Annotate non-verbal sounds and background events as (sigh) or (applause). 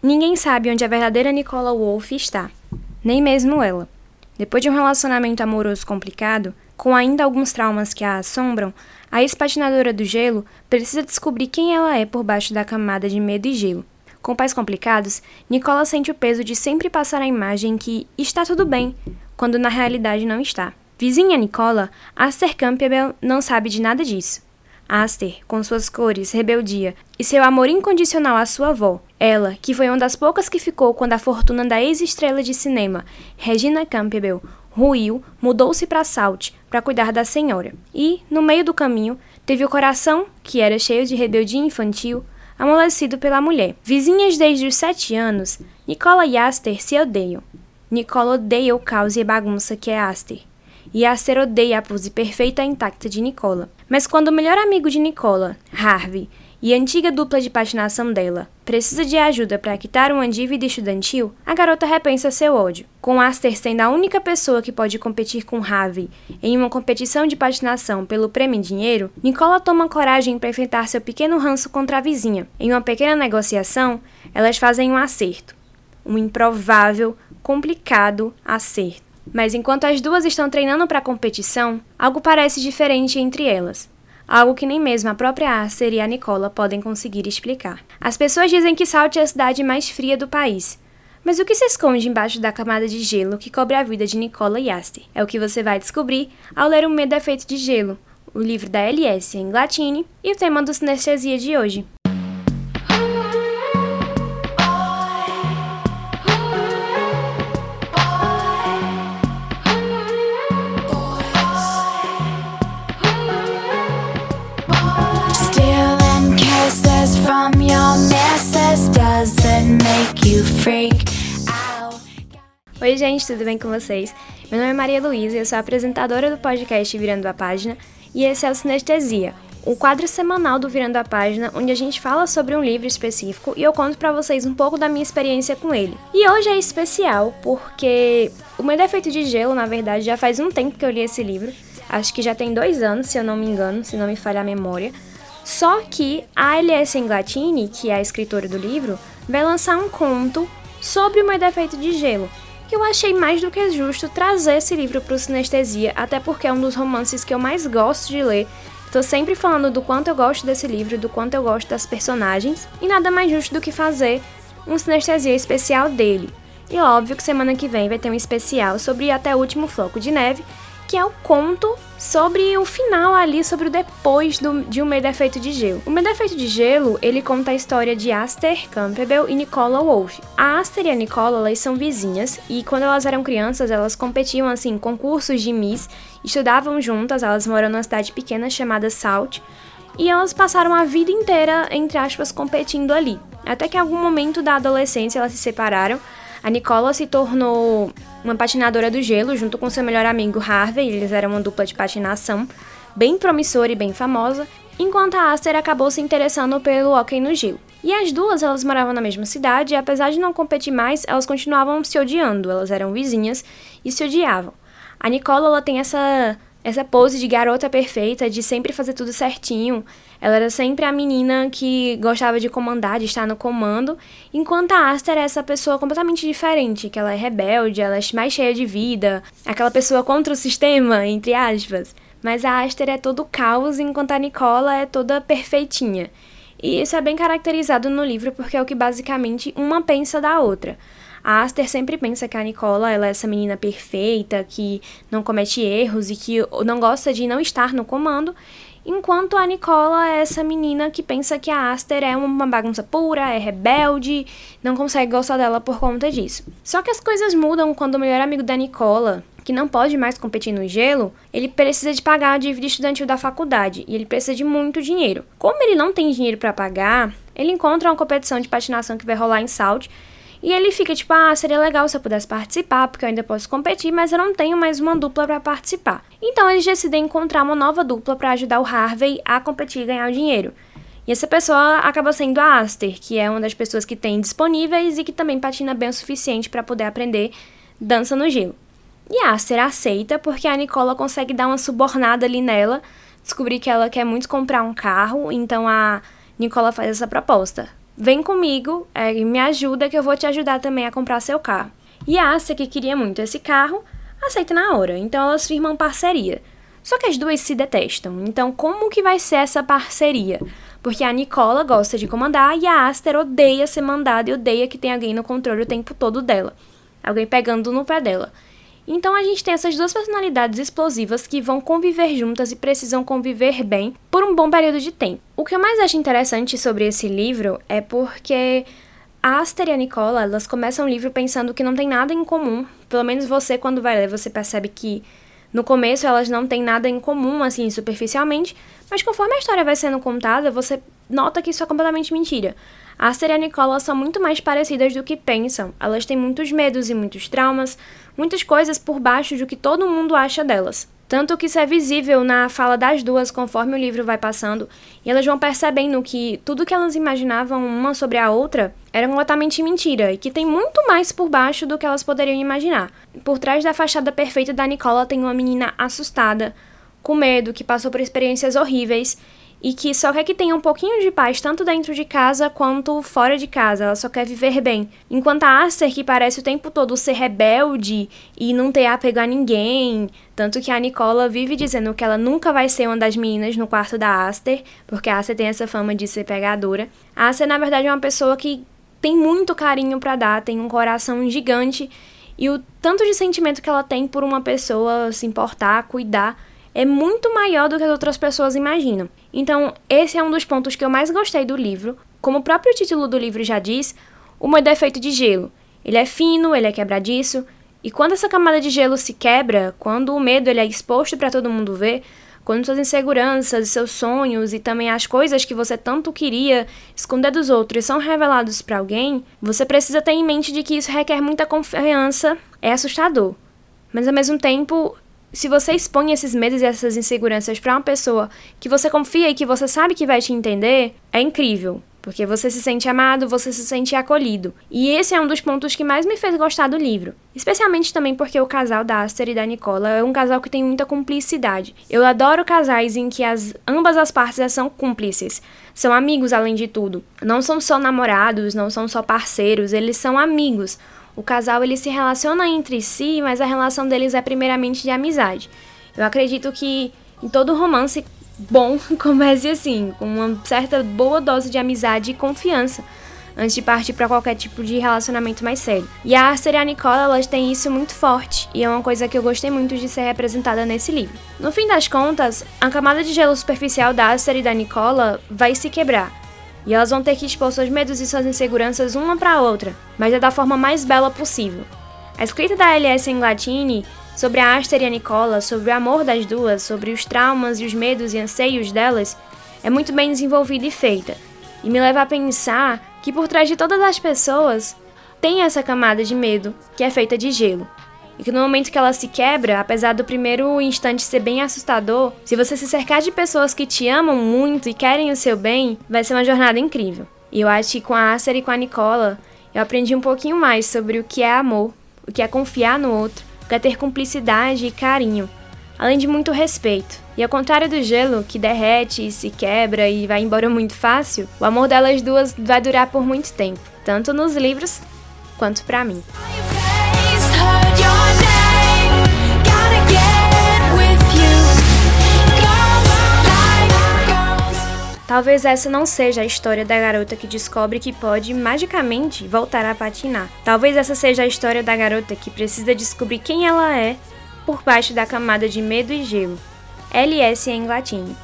Ninguém sabe onde a verdadeira Nicola Wolf está, nem mesmo ela. Depois de um relacionamento amoroso complicado, com ainda alguns traumas que a assombram, a ex-patinadora do gelo precisa descobrir quem ela é por baixo da camada de medo e gelo. Com pais complicados, Nicola sente o peso de sempre passar a imagem que está tudo bem, quando na realidade não está. Vizinha Nicola, Aster Campbell não sabe de nada disso. Aster, com suas cores, rebeldia e seu amor incondicional à sua avó, ela, que foi uma das poucas que ficou quando a fortuna da ex-estrela de cinema, Regina Campbell, ruiu, mudou-se para Salt para cuidar da senhora. E, no meio do caminho, teve o coração, que era cheio de rebeldia infantil, amolecido pela mulher. Vizinhas desde os sete anos, Nicola e Aster se odeiam. Nicola odeia o caos e bagunça que é Aster. E Aster odeia a pose perfeita e intacta de Nicola. Mas quando o melhor amigo de Nicola, Harvey, e a antiga dupla de patinação dela precisa de ajuda para quitar uma dívida estudantil, a garota repensa seu ódio. Com Aster sendo a única pessoa que pode competir com Harvey em uma competição de patinação pelo prêmio em dinheiro, Nicola toma coragem para enfrentar seu pequeno ranço contra a vizinha. Em uma pequena negociação, elas fazem um acerto. Um improvável, complicado acerto. Mas enquanto as duas estão treinando para a competição, algo parece diferente entre elas algo que nem mesmo a própria Aster e a Nicola podem conseguir explicar. As pessoas dizem que Salt é a cidade mais fria do país. Mas o que se esconde embaixo da camada de gelo que cobre a vida de Nicola e Aster? É o que você vai descobrir ao ler O Medo é Feito de Gelo, o livro da LS em Latine e o tema do Sinestesia de hoje. Oi, gente, tudo bem com vocês? Meu nome é Maria Luísa, eu sou apresentadora do podcast Virando a Página e esse é o Sinestesia, o quadro semanal do Virando a Página, onde a gente fala sobre um livro específico e eu conto para vocês um pouco da minha experiência com ele. E hoje é especial porque O Meu Defeito de Gelo, na verdade, já faz um tempo que eu li esse livro, acho que já tem dois anos, se eu não me engano, se não me falha a memória. Só que a Alice Englatini, que é a escritora do livro, vai lançar um conto sobre o meu defeito de gelo, eu achei mais do que justo trazer esse livro para o Sinestesia, até porque é um dos romances que eu mais gosto de ler. Estou sempre falando do quanto eu gosto desse livro, do quanto eu gosto das personagens, e nada mais justo do que fazer um Sinestesia especial dele. E óbvio que semana que vem vai ter um especial sobre Até o Último Floco de Neve, que é o conto sobre o final ali, sobre o depois do, de Um Meio Defeito de Gelo. O Meio Defeito de Gelo, ele conta a história de Aster Campbell e Nicola Wolf. A Aster e a Nicola, elas são vizinhas, e quando elas eram crianças, elas competiam, assim, em concursos de Miss, estudavam juntas, elas moram numa cidade pequena chamada Salt, e elas passaram a vida inteira, entre aspas, competindo ali. Até que em algum momento da adolescência elas se separaram, a Nicola se tornou uma patinadora do gelo junto com seu melhor amigo Harvey, eles eram uma dupla de patinação bem promissora e bem famosa, enquanto a Aster acabou se interessando pelo hockey no gelo. E as duas, elas moravam na mesma cidade e apesar de não competir mais, elas continuavam se odiando, elas eram vizinhas e se odiavam. A Nicola, ela tem essa essa pose de garota perfeita, de sempre fazer tudo certinho. Ela era sempre a menina que gostava de comandar, de estar no comando, enquanto a Aster é essa pessoa completamente diferente, que ela é rebelde, ela é mais cheia de vida, aquela pessoa contra o sistema, entre aspas. Mas a Aster é todo caos, enquanto a Nicola é toda perfeitinha. E isso é bem caracterizado no livro porque é o que basicamente uma pensa da outra. A Aster sempre pensa que a Nicola ela é essa menina perfeita, que não comete erros e que não gosta de não estar no comando, enquanto a Nicola é essa menina que pensa que a Aster é uma bagunça pura, é rebelde, não consegue gostar dela por conta disso. Só que as coisas mudam quando o melhor amigo da Nicola, que não pode mais competir no gelo, ele precisa de pagar a dívida estudantil da faculdade e ele precisa de muito dinheiro. Como ele não tem dinheiro para pagar, ele encontra uma competição de patinação que vai rolar em Salt e ele fica tipo, ah, seria legal se eu pudesse participar, porque eu ainda posso competir, mas eu não tenho mais uma dupla para participar. Então eles decidem encontrar uma nova dupla para ajudar o Harvey a competir e ganhar o dinheiro. E essa pessoa acaba sendo a Aster, que é uma das pessoas que tem disponíveis e que também patina bem o suficiente para poder aprender dança no gelo. E a Aster aceita porque a Nicola consegue dar uma subornada ali nela, descobrir que ela quer muito comprar um carro, então a Nicola faz essa proposta vem comigo, é, me ajuda que eu vou te ajudar também a comprar seu carro. E a Asa, que queria muito esse carro, aceita na hora, então elas firmam parceria. Só que as duas se detestam, então como que vai ser essa parceria? Porque a Nicola gosta de comandar e a Aster odeia ser mandada e odeia que tem alguém no controle o tempo todo dela. Alguém pegando no pé dela. Então a gente tem essas duas personalidades explosivas que vão conviver juntas e precisam conviver bem por um bom período de tempo. O que eu mais acho interessante sobre esse livro é porque a Aster e a Nicola, elas começam o livro pensando que não tem nada em comum. Pelo menos você, quando vai ler, você percebe que no começo elas não têm nada em comum, assim, superficialmente, mas conforme a história vai sendo contada, você nota que isso é completamente mentira. A e a Nicola são muito mais parecidas do que pensam. Elas têm muitos medos e muitos traumas, muitas coisas por baixo do que todo mundo acha delas. Tanto que isso é visível na fala das duas conforme o livro vai passando, e elas vão percebendo que tudo que elas imaginavam uma sobre a outra era completamente mentira e que tem muito mais por baixo do que elas poderiam imaginar. Por trás da fachada perfeita da Nicola tem uma menina assustada, com medo, que passou por experiências horríveis e que só quer que tenha um pouquinho de paz tanto dentro de casa quanto fora de casa. Ela só quer viver bem. Enquanto a Aster, que parece o tempo todo ser rebelde e não ter apego a ninguém, tanto que a Nicola vive dizendo que ela nunca vai ser uma das meninas no quarto da Aster, porque a Aster tem essa fama de ser pegadora. A Aster, na verdade, é uma pessoa que tem muito carinho para dar, tem um coração gigante e o tanto de sentimento que ela tem por uma pessoa se importar, cuidar é muito maior do que as outras pessoas imaginam. Então, esse é um dos pontos que eu mais gostei do livro. Como o próprio título do livro já diz, o moeda é feito de gelo. Ele é fino, ele é quebradiço, e quando essa camada de gelo se quebra, quando o medo ele é exposto para todo mundo ver, quando suas inseguranças, seus sonhos e também as coisas que você tanto queria esconder dos outros são revelados para alguém, você precisa ter em mente de que isso requer muita confiança, é assustador. Mas ao mesmo tempo, se você expõe esses medos e essas inseguranças para uma pessoa que você confia e que você sabe que vai te entender, é incrível. Porque você se sente amado, você se sente acolhido. E esse é um dos pontos que mais me fez gostar do livro. Especialmente também porque o casal da Aster e da Nicola é um casal que tem muita cumplicidade. Eu adoro casais em que as, ambas as partes são cúmplices. São amigos além de tudo. Não são só namorados, não são só parceiros, eles são amigos. O casal ele se relaciona entre si, mas a relação deles é primeiramente de amizade. Eu acredito que em todo romance bom (laughs) comece assim, com uma certa boa dose de amizade e confiança, antes de partir para qualquer tipo de relacionamento mais sério. E a Arthur e a Nicole, elas têm isso muito forte, e é uma coisa que eu gostei muito de ser representada nesse livro. No fim das contas, a camada de gelo superficial da Arthur e da Nicola vai se quebrar, e elas vão ter que expor seus medos e suas inseguranças uma para a outra, mas é da forma mais bela possível. A escrita da L.S. Englatini sobre a Aster e a Nicola, sobre o amor das duas, sobre os traumas e os medos e anseios delas, é muito bem desenvolvida e feita, e me leva a pensar que por trás de todas as pessoas tem essa camada de medo que é feita de gelo e que no momento que ela se quebra, apesar do primeiro instante ser bem assustador, se você se cercar de pessoas que te amam muito e querem o seu bem, vai ser uma jornada incrível. E eu acho que com a Acer e com a Nicola, eu aprendi um pouquinho mais sobre o que é amor, o que é confiar no outro, o que é ter cumplicidade e carinho, além de muito respeito. E ao contrário do gelo, que derrete e se quebra e vai embora muito fácil, o amor delas duas vai durar por muito tempo, tanto nos livros quanto para mim. Talvez essa não seja a história da garota que descobre que pode magicamente voltar a patinar. Talvez essa seja a história da garota que precisa descobrir quem ela é por baixo da camada de medo e gelo. LS em latim.